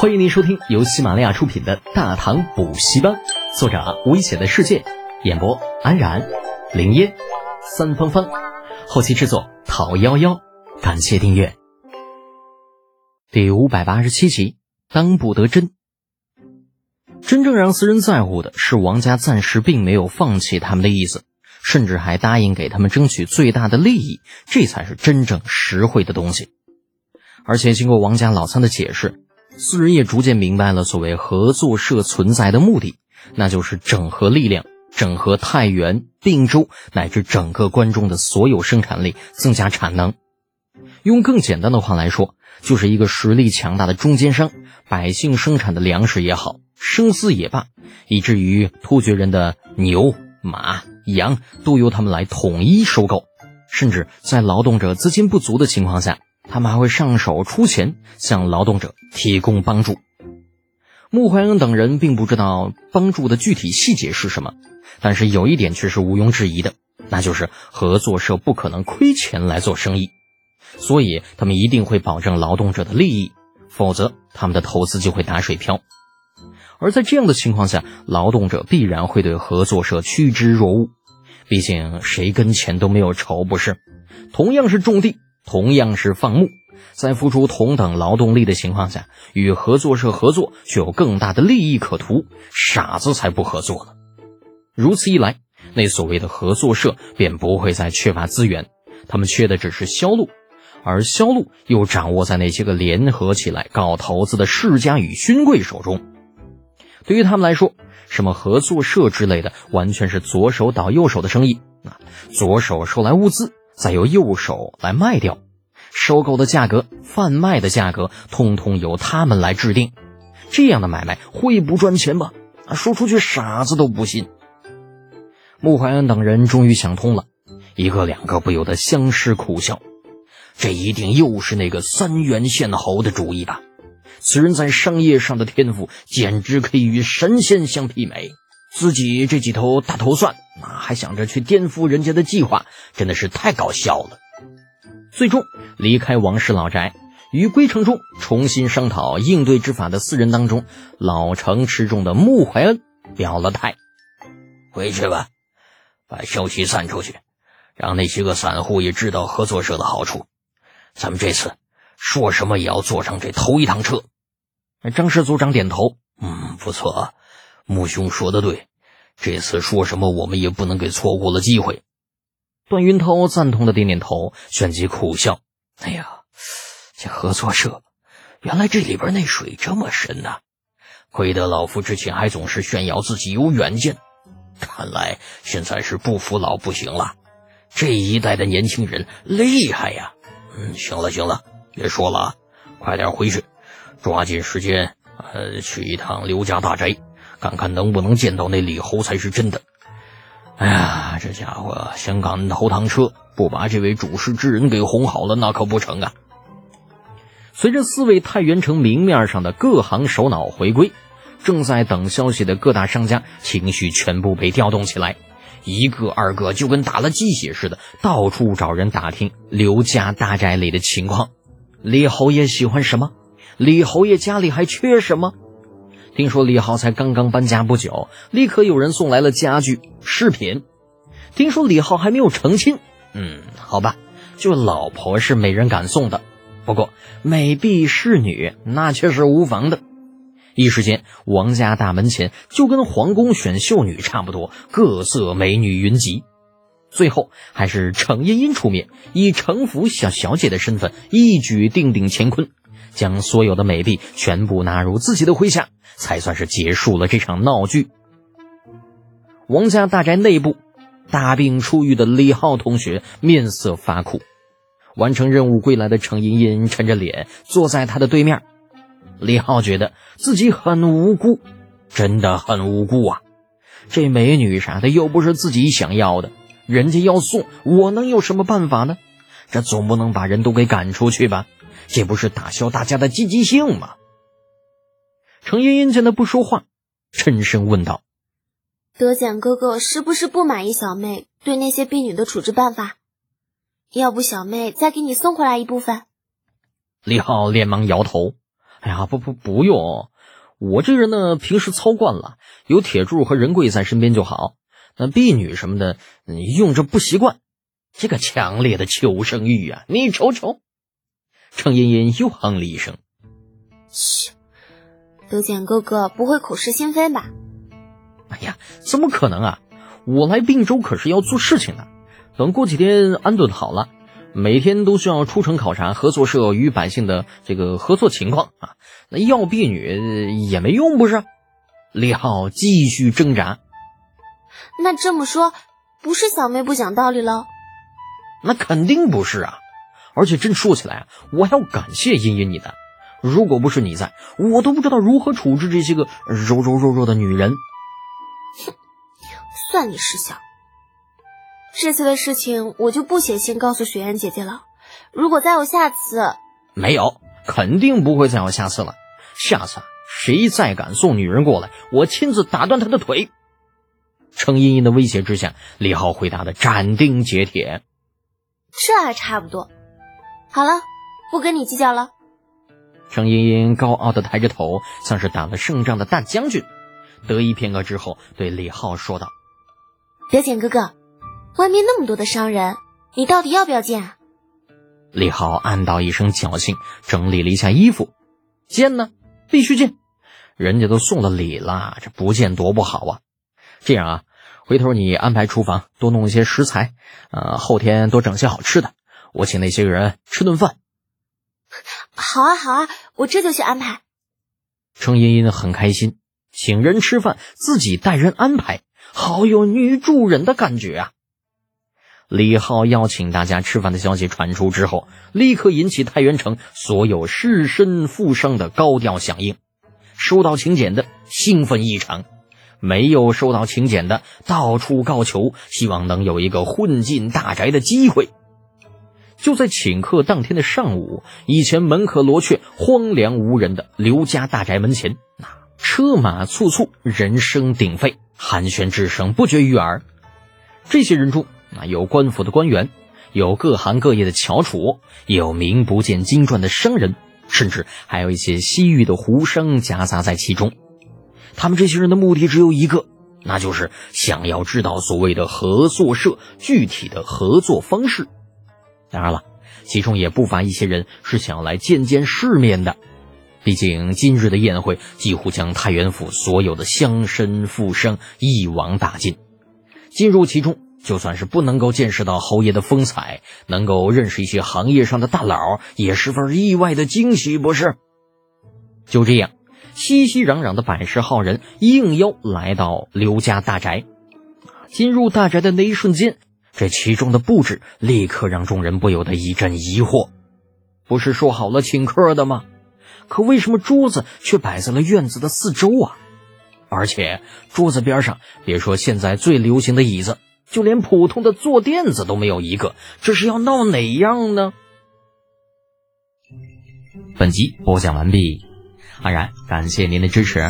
欢迎您收听由喜马拉雅出品的《大唐补习班》，作者危险的世界，演播安然、林烟、三芳芳，后期制作陶幺幺。感谢订阅。第五百八十七集，当不得真。真正让四人在乎的是，王家暂时并没有放弃他们的意思，甚至还答应给他们争取最大的利益，这才是真正实惠的东西。而且经过王家老三的解释。四人也逐渐明白了所谓合作社存在的目的，那就是整合力量，整合太原、并州乃至整个关中的所有生产力，增加产能。用更简单的话来说，就是一个实力强大的中间商，百姓生产的粮食也好，生丝也罢，以至于突厥人的牛、马、羊都由他们来统一收购，甚至在劳动者资金不足的情况下。他们还会上手出钱向劳动者提供帮助。穆怀恩等人并不知道帮助的具体细节是什么，但是有一点却是毋庸置疑的，那就是合作社不可能亏钱来做生意，所以他们一定会保证劳动者的利益，否则他们的投资就会打水漂。而在这样的情况下，劳动者必然会对合作社趋之若鹜，毕竟谁跟钱都没有仇，不是？同样是种地。同样是放牧，在付出同等劳动力的情况下，与合作社合作却有更大的利益可图，傻子才不合作呢。如此一来，那所谓的合作社便不会再缺乏资源，他们缺的只是销路，而销路又掌握在那些个联合起来搞投资的世家与勋贵手中。对于他们来说，什么合作社之类的，完全是左手倒右手的生意啊！左手收来物资。再由右手来卖掉，收购的价格、贩卖的价格，通通由他们来制定。这样的买卖会不赚钱吗？啊，说出去傻子都不信。穆怀恩等人终于想通了，一个两个不由得相视苦笑。这一定又是那个三原县侯的主意吧？此人在商业上的天赋，简直可以与神仙相媲美。自己这几头大头蒜，啊，还想着去颠覆人家的计划，真的是太搞笑了。最终离开王氏老宅，于归城中重新商讨应对之法的四人当中，老成持重的穆怀恩表了态：“回去吧，把消息散出去，让那些个散户也知道合作社的好处。咱们这次说什么也要坐上这头一趟车。”张氏族长点头：“嗯，不错，穆兄说的对。”这次说什么，我们也不能给错过了机会。段云涛赞同的点点头，旋即苦笑：“哎呀，这合作社，原来这里边那水这么深呐！亏得老夫之前还总是炫耀自己有远见，看来现在是不服老不行了。这一代的年轻人厉害呀！嗯，行了行了，别说了，快点回去，抓紧时间，呃，去一趟刘家大宅。”看看能不能见到那李侯才是真的。哎呀，这家伙想赶头趟车，不把这位主事之人给哄好了，那可不成啊！随着四位太原城明面上的各行首脑回归，正在等消息的各大商家情绪全部被调动起来，一个二个就跟打了鸡血似的，到处找人打听刘家大宅里的情况。李侯爷喜欢什么？李侯爷家里还缺什么？听说李浩才刚刚搬家不久，立刻有人送来了家具饰品。听说李浩还没有成亲，嗯，好吧，就老婆是没人敢送的。不过美婢侍女那却是无妨的。一时间，王家大门前就跟皇宫选秀女差不多，各色美女云集。最后还是程茵茵出面，以程府小小姐的身份一举定鼎乾坤。将所有的美婢全部纳入自己的麾下，才算是结束了这场闹剧。王家大宅内部，大病初愈的李浩同学面色发苦，完成任务归来的程茵茵沉着脸坐在他的对面。李浩觉得自己很无辜，真的很无辜啊！这美女啥的又不是自己想要的，人家要送，我能有什么办法呢？这总不能把人都给赶出去吧？这不是打消大家的积极性吗？程茵茵见他不说话，沉声问道：“德简哥哥是不是不满意小妹对那些婢女的处置办法？要不小妹再给你送回来一部分？”李浩连忙摇头：“哎呀，不不不用，我这人呢，平时操惯了，有铁柱和仁贵在身边就好。那婢女什么的，用着不习惯。这个强烈的求生欲啊，你瞅瞅。程茵茵又哼了一声：“嘘，德简哥哥不会口是心非吧？”哎呀，怎么可能啊！我来并州可是要做事情的。等过几天安顿好了，每天都需要出城考察合作社与百姓的这个合作情况啊。那要婢女也没用，不是？李浩继续挣扎。那这么说，不是小妹不讲道理喽？那肯定不是啊！而且真说起来啊，我还要感谢茵茵你的。如果不是你在，我都不知道如何处置这些个柔柔弱弱的女人。哼，算你识相。这次的事情我就不写信告诉雪颜姐姐了。如果再有下次，没有，肯定不会再有下次了。下次谁再敢送女人过来，我亲自打断他的腿。程茵茵的威胁之下，李浩回答的斩钉截铁：“这还差不多。好了，不跟你计较了。”程茵茵高傲的抬着头，像是打了胜仗的大将军。得意片刻之后，对李浩说道：“德简哥哥，外面那么多的商人，你到底要不要见？”啊？”李浩暗道一声侥幸，整理了一下衣服：“见呢，必须见。人家都送了礼啦，这不见多不好啊。这样啊。”回头你安排厨房多弄一些食材，呃，后天多整些好吃的，我请那些个人吃顿饭。好啊，好啊，我这就去安排。程茵茵很开心，请人吃饭，自己带人安排，好有女主人的感觉啊！李浩邀请大家吃饭的消息传出之后，立刻引起太原城所有士绅富商的高调响应，收到请柬的兴奋异常。没有收到请柬的，到处告求，希望能有一个混进大宅的机会。就在请客当天的上午，以前门可罗雀、荒凉无人的刘家大宅门前，那车马簇簇，人声鼎沸，寒暄之声不绝于耳。这些人中，那有官府的官员，有各行各业的翘楚，有名不见经传的商人，甚至还有一些西域的胡商夹杂在其中。他们这些人的目的只有一个，那就是想要知道所谓的合作社具体的合作方式。当然了，其中也不乏一些人是想来见见世面的。毕竟今日的宴会几乎将太原府所有的乡绅富商一网打尽。进入其中，就算是不能够见识到侯爷的风采，能够认识一些行业上的大佬，也十分意外的惊喜，不是？就这样。熙熙攘攘的百十号人应邀来到刘家大宅。进入大宅的那一瞬间，这其中的布置立刻让众人不由得一阵疑惑：不是说好了请客的吗？可为什么桌子却摆在了院子的四周啊？而且桌子边上，别说现在最流行的椅子，就连普通的坐垫子都没有一个。这是要闹哪样呢？本集播讲完毕。安然，感谢您的支持。